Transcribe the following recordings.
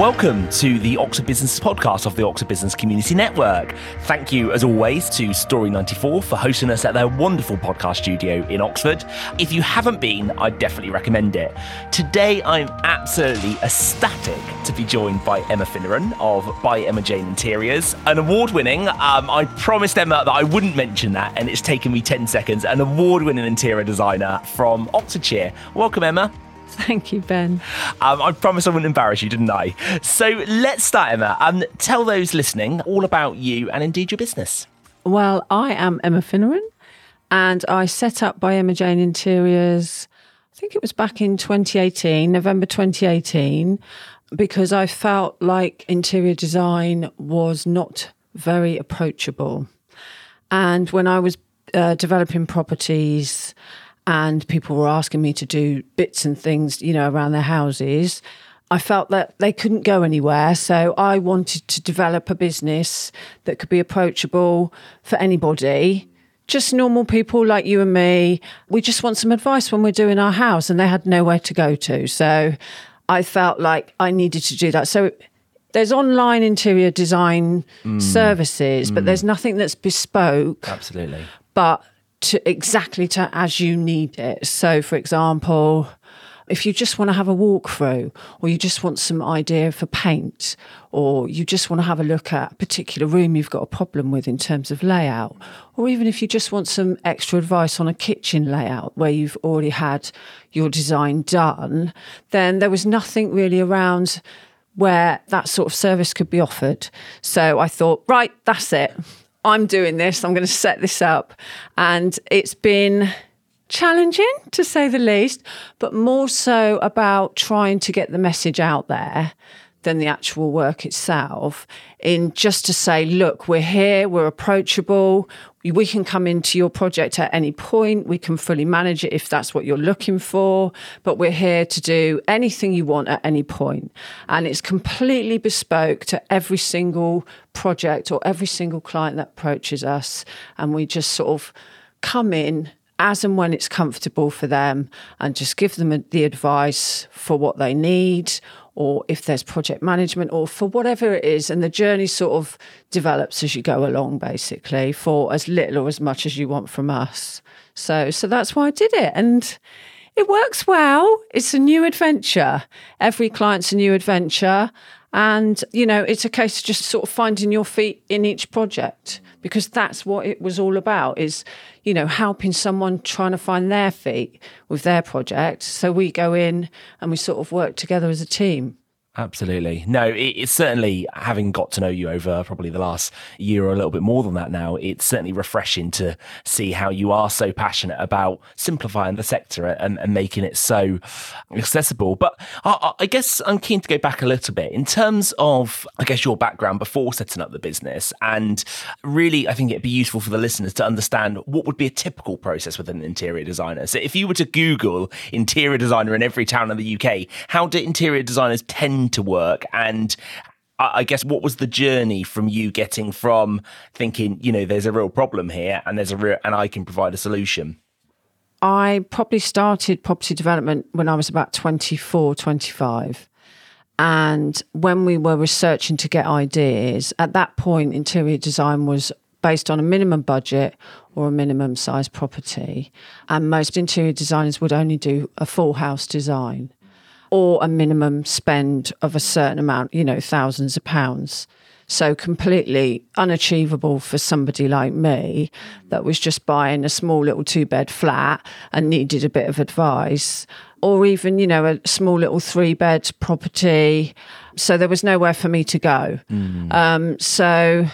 Welcome to the Oxford Business podcast of the Oxford Business Community Network. Thank you, as always, to Story94 for hosting us at their wonderful podcast studio in Oxford. If you haven't been, I'd definitely recommend it. Today, I'm absolutely ecstatic to be joined by Emma Finneron of By Emma Jane Interiors, an award winning, um, I promised Emma that I wouldn't mention that, and it's taken me 10 seconds, an award winning interior designer from Oxfordshire. Welcome, Emma. Thank you, Ben. Um, I promised I wouldn't embarrass you, didn't I? So let's start, Emma. Um, tell those listening all about you and indeed your business. Well, I am Emma Finneron, and I set up by Emma Jane Interiors. I think it was back in 2018, November 2018, because I felt like interior design was not very approachable. And when I was uh, developing properties and people were asking me to do bits and things, you know, around their houses. I felt that they couldn't go anywhere. So I wanted to develop a business that could be approachable for anybody, just normal people like you and me. We just want some advice when we're doing our house, and they had nowhere to go to. So I felt like I needed to do that. So there's online interior design mm. services, but mm. there's nothing that's bespoke. Absolutely. But to exactly to as you need it. So, for example, if you just want to have a walkthrough, or you just want some idea for paint, or you just want to have a look at a particular room you've got a problem with in terms of layout, or even if you just want some extra advice on a kitchen layout where you've already had your design done, then there was nothing really around where that sort of service could be offered. So I thought, right, that's it. I'm doing this, I'm going to set this up. And it's been challenging to say the least, but more so about trying to get the message out there than the actual work itself in just to say, look, we're here, we're approachable, we can come into your project at any point, we can fully manage it if that's what you're looking for, but we're here to do anything you want at any point. And it's completely bespoke to every single project or every single client that approaches us. And we just sort of come in as and when it's comfortable for them and just give them the advice for what they need or if there's project management or for whatever it is. And the journey sort of develops as you go along, basically, for as little or as much as you want from us. So, so that's why I did it. And it works well. It's a new adventure. Every client's a new adventure. And, you know, it's a case of just sort of finding your feet in each project because that's what it was all about is, you know, helping someone trying to find their feet with their project. So we go in and we sort of work together as a team. Absolutely. No, it, it's certainly having got to know you over probably the last year or a little bit more than that now. It's certainly refreshing to see how you are so passionate about simplifying the sector and, and making it so accessible. But I, I, guess I'm keen to go back a little bit in terms of, I guess, your background before setting up the business. And really, I think it'd be useful for the listeners to understand what would be a typical process with an interior designer. So if you were to Google interior designer in every town in the UK, how do interior designers tend to work and I guess what was the journey from you getting from thinking, you know, there's a real problem here and there's a real and I can provide a solution? I probably started property development when I was about 24, 25. And when we were researching to get ideas, at that point, interior design was based on a minimum budget or a minimum size property. And most interior designers would only do a full house design or a minimum spend of a certain amount, you know, thousands of pounds. So completely unachievable for somebody like me that was just buying a small little two bed flat and needed a bit of advice, or even, you know, a small little three bed property. So there was nowhere for me to go. Mm. Um, so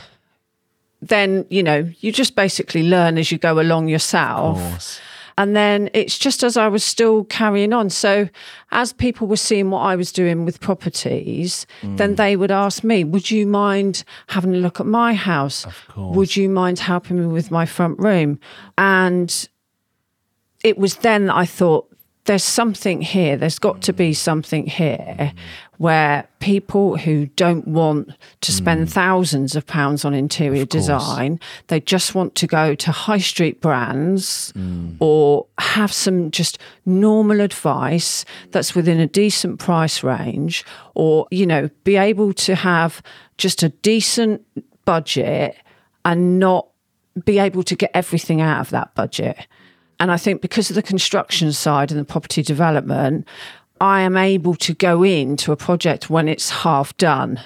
then, you know, you just basically learn as you go along yourself. And then it's just as I was still carrying on. So as people were seeing what I was doing with properties, mm. then they would ask me, Would you mind having a look at my house? Would you mind helping me with my front room? And it was then that I thought, there's something here. There's got to be something here where people who don't want to spend hmm. thousands of pounds on interior design, they just want to go to high street brands hmm. or have some just normal advice that's within a decent price range or, you know, be able to have just a decent budget and not be able to get everything out of that budget. And I think because of the construction side and the property development, I am able to go into a project when it's half done.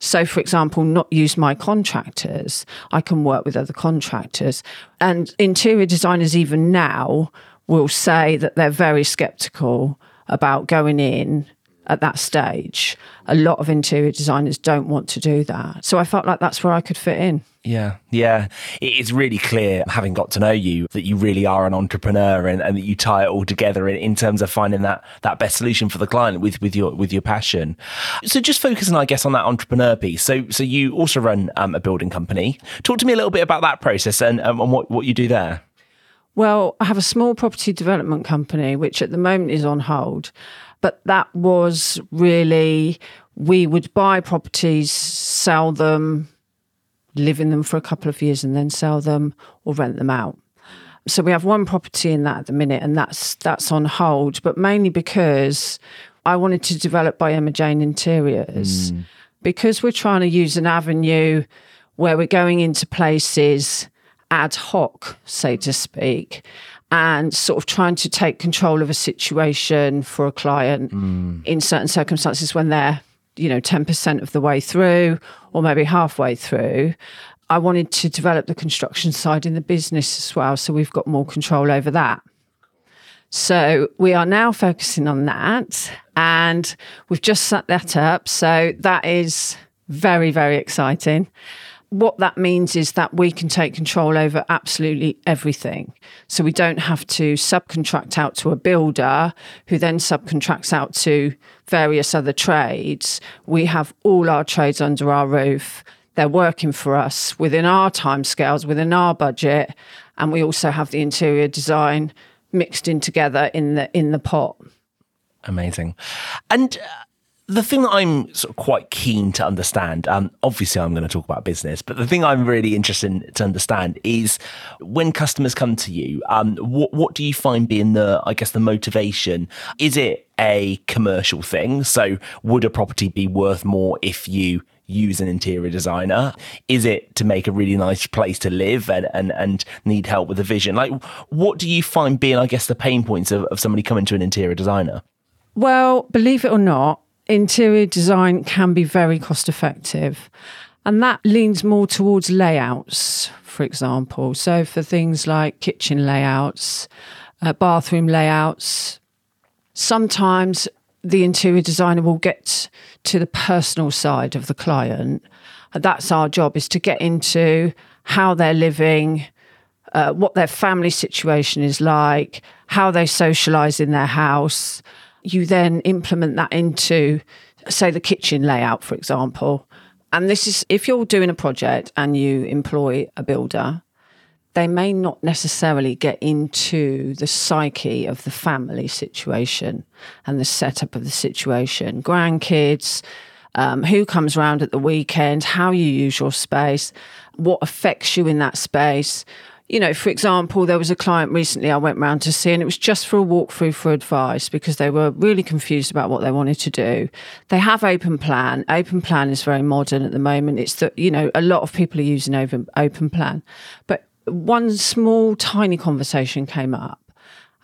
So, for example, not use my contractors. I can work with other contractors. And interior designers, even now, will say that they're very skeptical about going in at that stage. A lot of interior designers don't want to do that. So I felt like that's where I could fit in. Yeah, yeah. It's really clear, having got to know you, that you really are an entrepreneur and, and that you tie it all together in, in terms of finding that that best solution for the client with, with your with your passion. So just focusing, I guess, on that entrepreneur piece. So so you also run um, a building company. Talk to me a little bit about that process and, um, and what, what you do there. Well, I have a small property development company, which at the moment is on hold. But that was really, we would buy properties, sell them, live in them for a couple of years and then sell them or rent them out. So we have one property in that at the minute and that's that's on hold, but mainly because I wanted to develop by Emma Jane Interiors. Hmm. Because we're trying to use an avenue where we're going into places ad hoc, so to speak, and sort of trying to take control of a situation for a client hmm. in certain circumstances when they're, you know, 10% of the way through or maybe halfway through. I wanted to develop the construction side in the business as well. So we've got more control over that. So we are now focusing on that and we've just set that up. So that is very, very exciting. What that means is that we can take control over absolutely everything. So we don't have to subcontract out to a builder who then subcontracts out to various other trades. We have all our trades under our roof. They're working for us within our timescales, within our budget, and we also have the interior design mixed in together in the in the pot. Amazing. And uh, the thing that I'm sort of quite keen to understand, um, obviously I'm going to talk about business, but the thing I'm really interested in, to understand is when customers come to you, um, what what do you find being the, I guess, the motivation? Is it a commercial thing? So would a property be worth more if you use an interior designer? Is it to make a really nice place to live and, and, and need help with the vision? Like, what do you find being, I guess, the pain points of, of somebody coming to an interior designer? Well, believe it or not, interior design can be very cost effective. And that leans more towards layouts, for example. So, for things like kitchen layouts, uh, bathroom layouts, sometimes the interior designer will get to the personal side of the client. That's our job is to get into how they're living, uh, what their family situation is like, how they socialize in their house. You then implement that into, say, the kitchen layout, for example. And this is if you're doing a project and you employ a builder, they may not necessarily get into the psyche of the family situation and the setup of the situation. Grandkids, um, who comes round at the weekend, how you use your space, what affects you in that space. You know, for example, there was a client recently I went round to see, and it was just for a walkthrough for advice because they were really confused about what they wanted to do. They have open plan. Open plan is very modern at the moment. It's that, you know, a lot of people are using open, open plan. But one small, tiny conversation came up.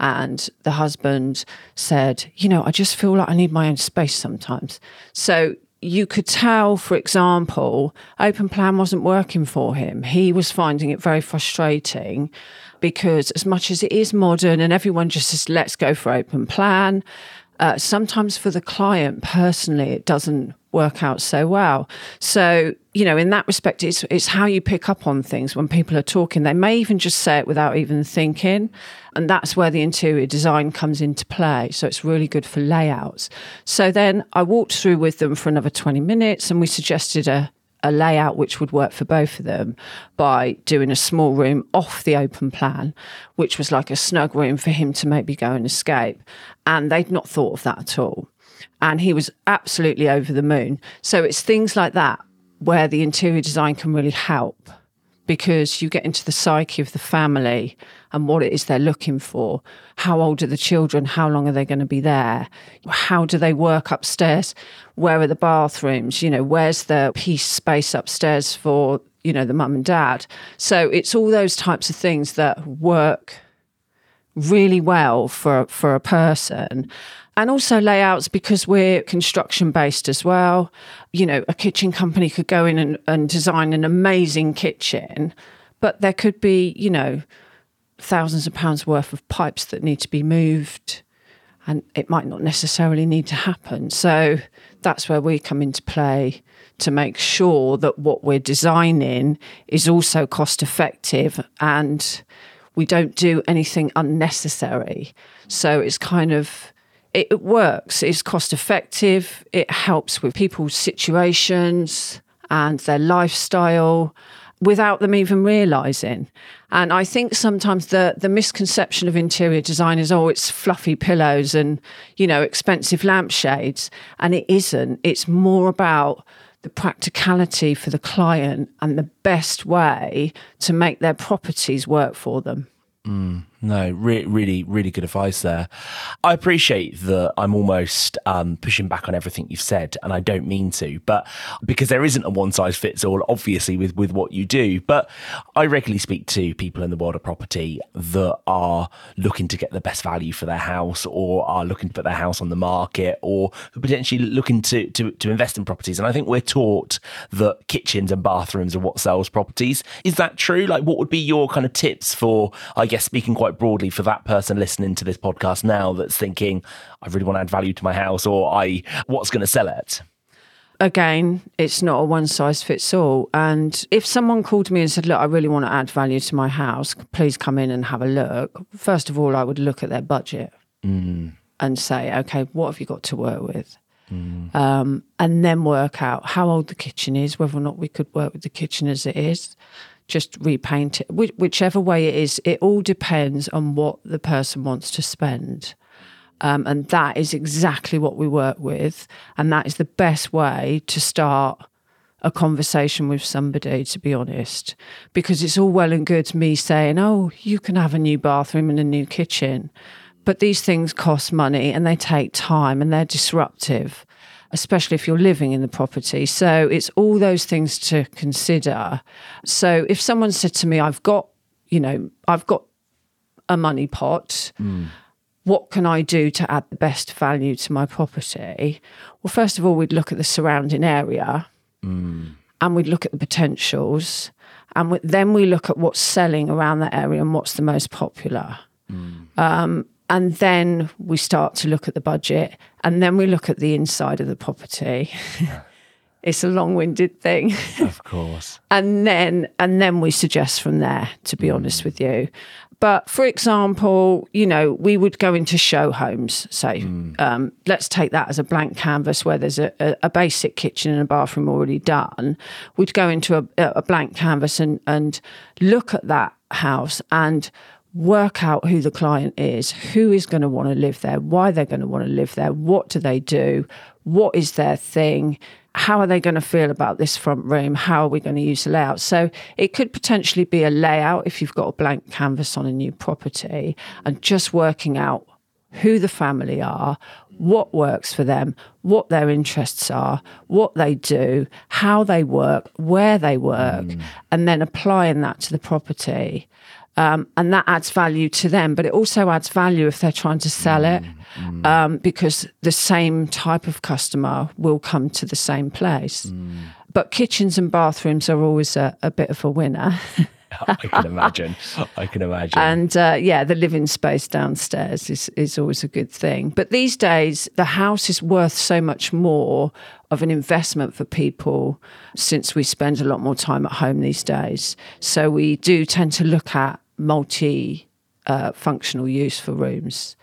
And the husband said, You know, I just feel like I need my own space sometimes. So you could tell, for example, open plan wasn't working for him. He was finding it very frustrating because, as much as it is modern and everyone just says, let's go for open plan, uh, sometimes for the client personally, it doesn't work out so well. So, you know, in that respect, it's, it's how you pick up on things when people are talking. They may even just say it without even thinking. And that's where the interior design comes into play. So it's really good for layouts. So then I walked through with them for another 20 minutes and we suggested a, a layout which would work for both of them by doing a small room off the open plan, which was like a snug room for him to maybe go and escape. And they'd not thought of that at all. And he was absolutely over the moon. So it's things like that where the interior design can really help because you get into the psyche of the family and what it is they're looking for. How old are the children? How long are they going to be there? How do they work upstairs? Where are the bathrooms? You know, where's the peace space upstairs for, you know, the mum and dad? So it's all those types of things that work really well for for a person and also layouts because we're construction based as well. You know, a kitchen company could go in and, and design an amazing kitchen, but there could be, you know, thousands of pounds worth of pipes that need to be moved and it might not necessarily need to happen. So that's where we come into play to make sure that what we're designing is also cost effective and we don't do anything unnecessary. So it's kind of it works. It's cost effective. It helps with people's situations and their lifestyle without them even realizing. And I think sometimes the the misconception of interior design is oh it's fluffy pillows and you know expensive lampshades and it isn't. It's more about the practicality for the client and the best way to make their properties work for them. Mm. No, re- really, really good advice there. I appreciate that I'm almost um, pushing back on everything you've said, and I don't mean to, but because there isn't a one size fits all, obviously, with, with what you do. But I regularly speak to people in the world of property that are looking to get the best value for their house or are looking to put their house on the market or potentially looking to, to, to invest in properties. And I think we're taught that kitchens and bathrooms are what sells properties. Is that true? Like, what would be your kind of tips for, I guess, speaking quite broadly for that person listening to this podcast now that's thinking, I really want to add value to my house or I what's going to sell it? Again, it's not a one size fits all. And if someone called me and said, Look, I really want to add value to my house, please come in and have a look. First of all, I would look at their budget mm. and say, Okay, what have you got to work with? Mm. Um, and then work out how old the kitchen is, whether or not we could work with the kitchen as it is just repaint it, whichever way it is. It all depends on what the person wants to spend. Um, and that is exactly what we work with. And that is the best way to start a conversation with somebody, to be honest, because it's all well and good me saying, oh, you can have a new bathroom and a new kitchen. But these things cost money and they take time and they're disruptive especially if you're living in the property. So it's all those things to consider. So if someone said to me, I've got, you know, I've got a money pot. Mm. What can I do to add the best value to my property? Well, first of all, we'd look at the surrounding area mm. and we'd look at the potentials. And then we look at what's selling around that area and what's the most popular. Mm. Um, and then we start to look at the budget and then we look at the inside of the property. It's a long-winded thing. Of course. And then and then we suggest from there to be mm. honest with you. But for example you know we would go into show homes. So mm. um, let's take that as a blank canvas where there's a, a, a, basic kitchen and a bathroom already done. We'd go into a, a blank canvas and and look at that house and work out who the client is, who is going to want to live there, why they're going to want to live there, what do they do, what is their thing, how are they going to feel about this front room, how are we going to use the layout. So it could potentially be a layout if you've got a blank canvas on a new property and just working out who the family are, what works for them, what their interests are, what they do, how they work, where they work, mm. and then applying that to the property. Um, and that adds value to them, but it also adds value if they're trying to sell mm, it mm. Um, because the same type of customer will come to the same place. Mm. But kitchens and bathrooms are always a, a bit of a winner. I can imagine. I can imagine. And uh, yeah, the living space downstairs is, is always a good thing. But these days, the house is worth so much more of an investment for people since we spend a lot more time at home these days. So we do tend to look at multi uh, functional use for rooms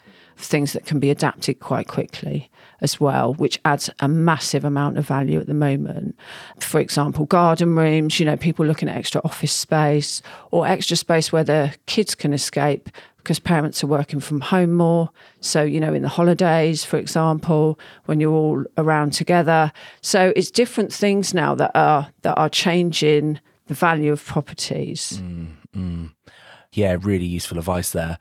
things that can be adapted quite quickly as well, which adds a massive amount of value at the moment. For example, garden rooms, you know, people looking at extra office space or extra space where the kids can escape because parents are working from home more. So, you know, in the holidays, for example, when you're all around together. So it's different things now that are that are changing the value of properties. Mm, mm yeah, really useful advice there.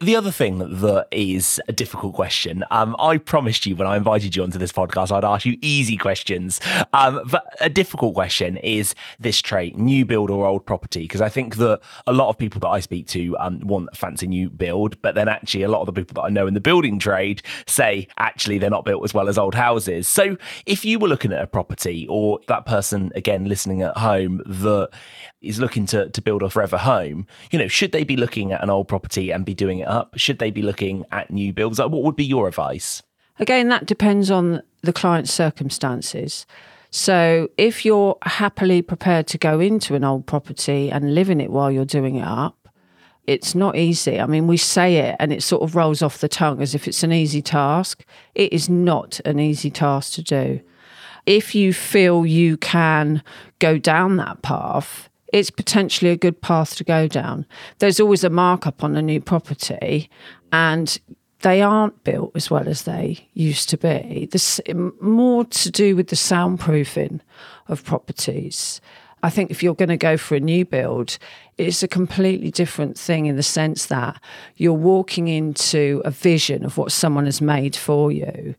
The other thing that is a difficult question, um, I promised you when I invited you onto this podcast, I'd ask you easy questions. Um, but a difficult question is this trait, new build or old property, because I think that a lot of people that I speak to um, want a fancy new build, but then actually a lot of the people that I know in the building trade say actually they're not built as well as old houses. So if you were looking at a property or that person, again, listening at home that is looking to, to build a forever home, you know, should they be looking at an old property and be doing it up? Should they be looking at new builds? What would be your advice? Again, that depends on the client's circumstances. So if you're happily prepared to go into an old property and live in it while you're doing it up, it's not easy. I mean, we say it and it sort of rolls off the tongue as if it's an easy task. It is not an easy task to do. If you feel you can go down that path, it's potentially a good path to go down. There's always a markup on a new property, and they aren't built as well as they used to be. There's more to do with the soundproofing of properties. I think if you're going to go for a new build, it's a completely different thing in the sense that you're walking into a vision of what someone has made for you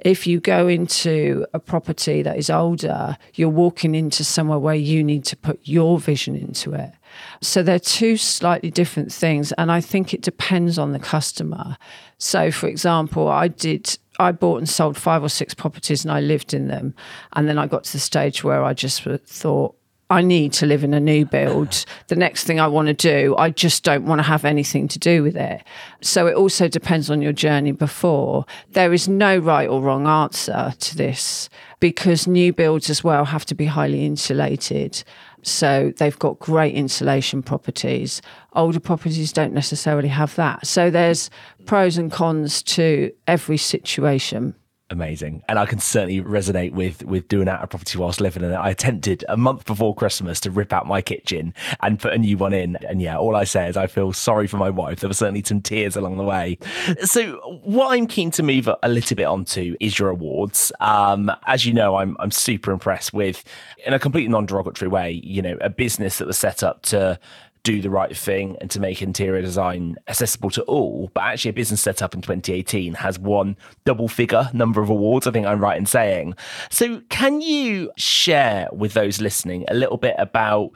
if you go into a property that is older, you're walking into somewhere where you need to put your vision into it. So they're two slightly different things. And I think it depends on the customer. So, for example, I did. I bought and sold five or six properties and I lived in them. And then I got to the stage where I just thought, I need to live in a new build. The next thing I want to do, I just don't want to have anything to do with it. So it also depends on your journey before. There is no right or wrong answer to this because new builds as well have to be highly insulated. So they've got great insulation properties. Older properties don't necessarily have that. So there's pros and cons to every situation amazing. And I can certainly resonate with with doing out a property whilst living in it. I attempted a month before Christmas to rip out my kitchen and put a new one in. And yeah, all I say is I feel sorry for my wife. There were certainly some tears along the way. so what I'm keen to move a little bit onto is your awards. Um, as you know, I'm I'm super impressed with in a completely non-derogatory way, you know, a business that was set up to do the right thing and to make interior design accessible to all. But actually, a business set up in 2018 has won double figure number of awards. I think I'm right in saying. So, can you share with those listening a little bit about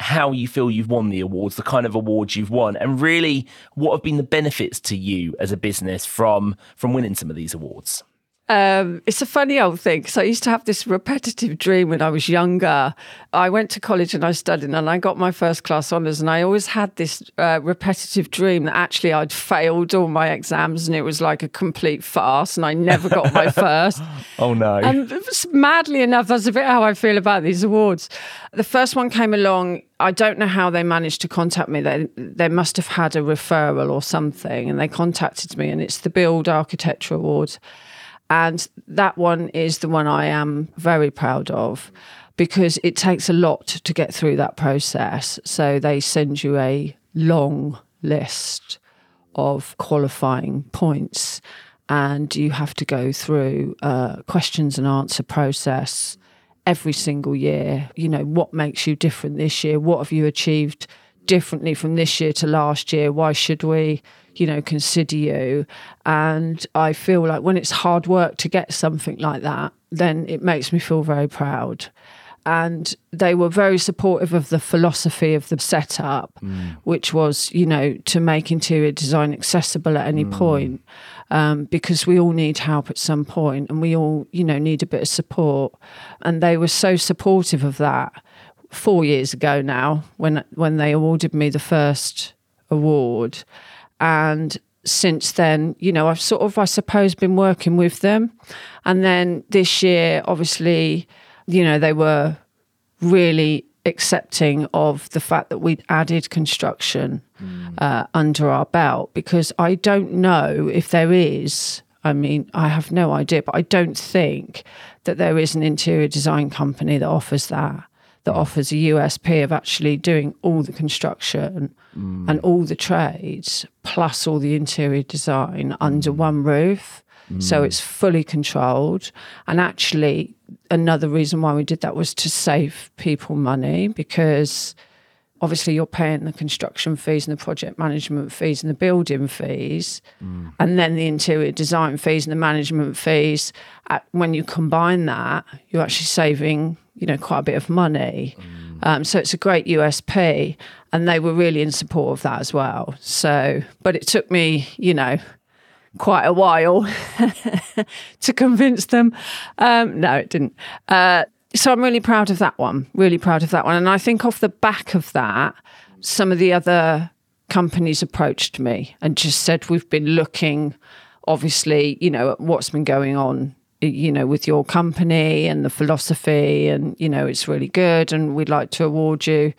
how you feel you've won the awards, the kind of awards you've won, and really what have been the benefits to you as a business from from winning some of these awards? Um, it's a funny old thing because I used to have this repetitive dream when I was younger. I went to college and I studied and I got my first class honours, and I always had this uh, repetitive dream that actually I'd failed all my exams and it was like a complete farce, and I never got my first. oh no! And madly enough, that's a bit how I feel about these awards. The first one came along. I don't know how they managed to contact me. They they must have had a referral or something, and they contacted me, and it's the Build Architecture Awards. And that one is the one I am very proud of because it takes a lot to get through that process. So they send you a long list of qualifying points and you have to go through a questions and answer process every single year. You know, what makes you different this year? What have you achieved differently from this year to last year? Why should we? You know, consider you. And I feel like when it's hard work to get something like that, then it makes me feel very proud. And they were very supportive of the philosophy of the setup, mm. which was, you know, to make interior design accessible at any mm. point, um, because we all need help at some point and we all, you know, need a bit of support. And they were so supportive of that four years ago now when when they awarded me the first award and since then, you know, I've sort of, I suppose, been working with them. And then this year, obviously, you know, they were really accepting of the fact that we'd added construction uh, under our belt because I don't know if there is. I mean, I have no idea, but I don't think that there is an interior design company that offers that, that offers a USP of actually doing all the construction mm. and all the trades plus all the interior design under mm. one roof. So mm. it's fully controlled. And actually, another reason why we did that was to save people money because obviously you're paying the construction fees and the project management fees and the building fees. And then the interior design fees and the management fees. At- when you combine that you're actually saving you know quite a bit of money. Um, so it's a great usp and they were really in support of that as well. So but it took me you know quite a while to convince them. Um, no, it didn't. Uh, so I'm really proud of that one. Really proud of that one. And I think off the back of that, some of the other companies approached me and just said, "We've been looking, obviously, you know, at what's been going on." You know, with your company and the philosophy, and you know, it's really good, and we'd like to award you.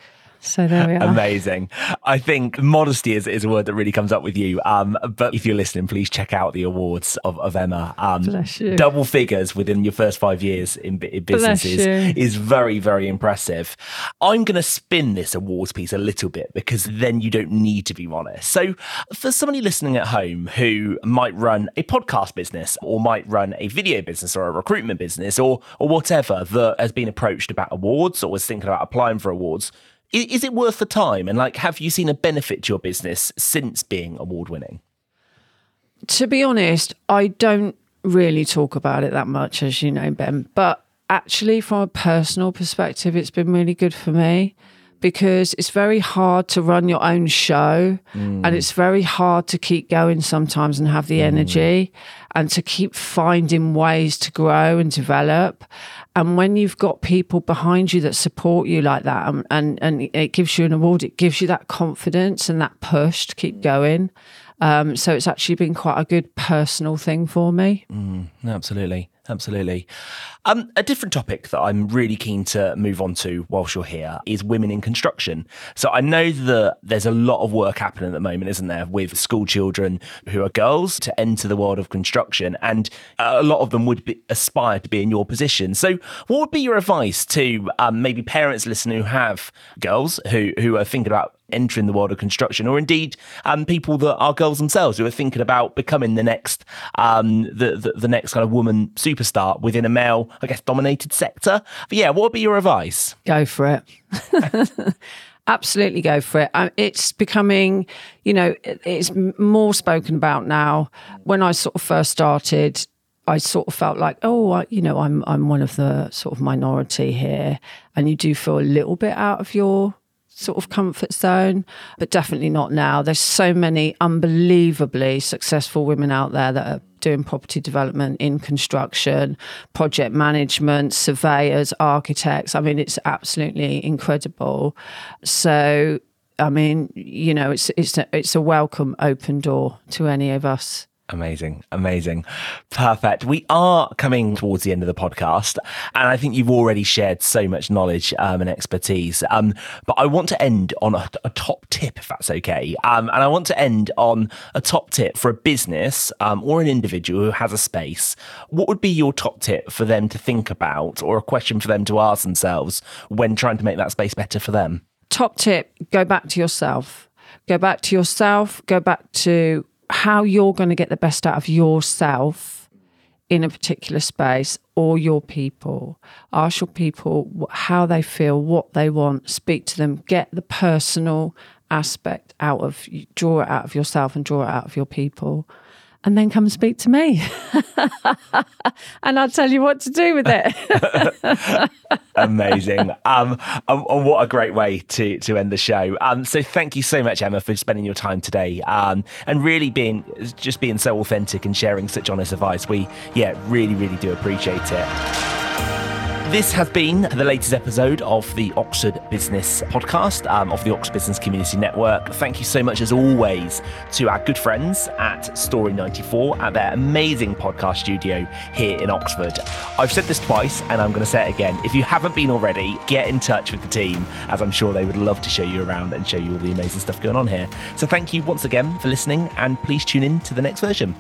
So there we are. Amazing. I think modesty is, is a word that really comes up with you. Um, but if you're listening, please check out the awards of, of Emma. Um, Bless you. Double figures within your first five years in, in businesses is very, very impressive. I'm going to spin this awards piece a little bit because then you don't need to be honest. So, for somebody listening at home who might run a podcast business or might run a video business or a recruitment business or or whatever that has been approached about awards or was thinking about applying for awards, is it worth the time? And like, have you seen a benefit to your business since being award winning? to be honest, I don't really talk about it that much, as you know, Ben. But actually, from a personal perspective, it's been really good for me because it's very hard to run your own show and mm. it's very hard to keep going sometimes and have the mm. energy and to keep finding ways to grow and develop. And when you've got people behind you that support you like that and, and, and it gives you an award, it gives you that confidence and that push to keep mm. going. Um, so it's actually been quite a good personal thing for me. Mm, absolutely. Absolutely. Um, a different topic that I'm really keen to move on to whilst you're here is women in construction. So I know that there's a lot of work happening at the moment, isn't there, with school children who are girls to enter the world of construction, and a lot of them would be, aspire to be in your position. So, what would be your advice to um, maybe parents listening who have girls who who are thinking about entering the world of construction, or indeed um, people that are girls themselves who are thinking about becoming the next um, the, the the next kind of woman superstar within a male, I guess, dominated sector. But yeah, what would be your advice? Go for it. Absolutely go for it. It's becoming, you know, it's more spoken about now. When I sort of first started, I sort of felt like, oh, I, you know, I'm I'm one of the sort of minority here, and you do feel a little bit out of your sort of comfort zone, but definitely not now. There's so many unbelievably successful women out there that are doing property development in construction, project management, surveyors, architects. I mean, it's absolutely incredible. So, I mean, you know, it's it's a, it's a welcome open door to any of us. Amazing, amazing. Perfect. We are coming towards the end of the podcast, and I think you've already shared so much knowledge um, and expertise. Um, but I want to end on a, a top tip, if that's okay. Um, and I want to end on a top tip for a business um, or an individual who has a space. What would be your top tip for them to think about, or a question for them to ask themselves when trying to make that space better for them? top tip go back to yourself go back to yourself go back to how you're going to get the best out of yourself in a particular space or your people. Ask your people how they feel what they want speak to them get the personal aspect out of draw it out of yourself and draw it out of your people and then come speak to me and i'll tell you what to do with it Amazing. um, and what a great way to to end the show. Um, so thank you so much, Emma, for spending your time today. Um, and really being just being so authentic and sharing such honest advice. We yeah, really, really do appreciate it. This has been the latest episode of the Oxford Business Podcast um, of the Oxford Business Community Network. Thank you so much, as always, to our good friends at Story 94 at their amazing podcast studio here in Oxford. I've said this twice and I'm going to say it again. If you haven't been already, get in touch with the team, as I'm sure they would love to show you around and show you all the amazing stuff going on here. So thank you once again for listening, and please tune in to the next version.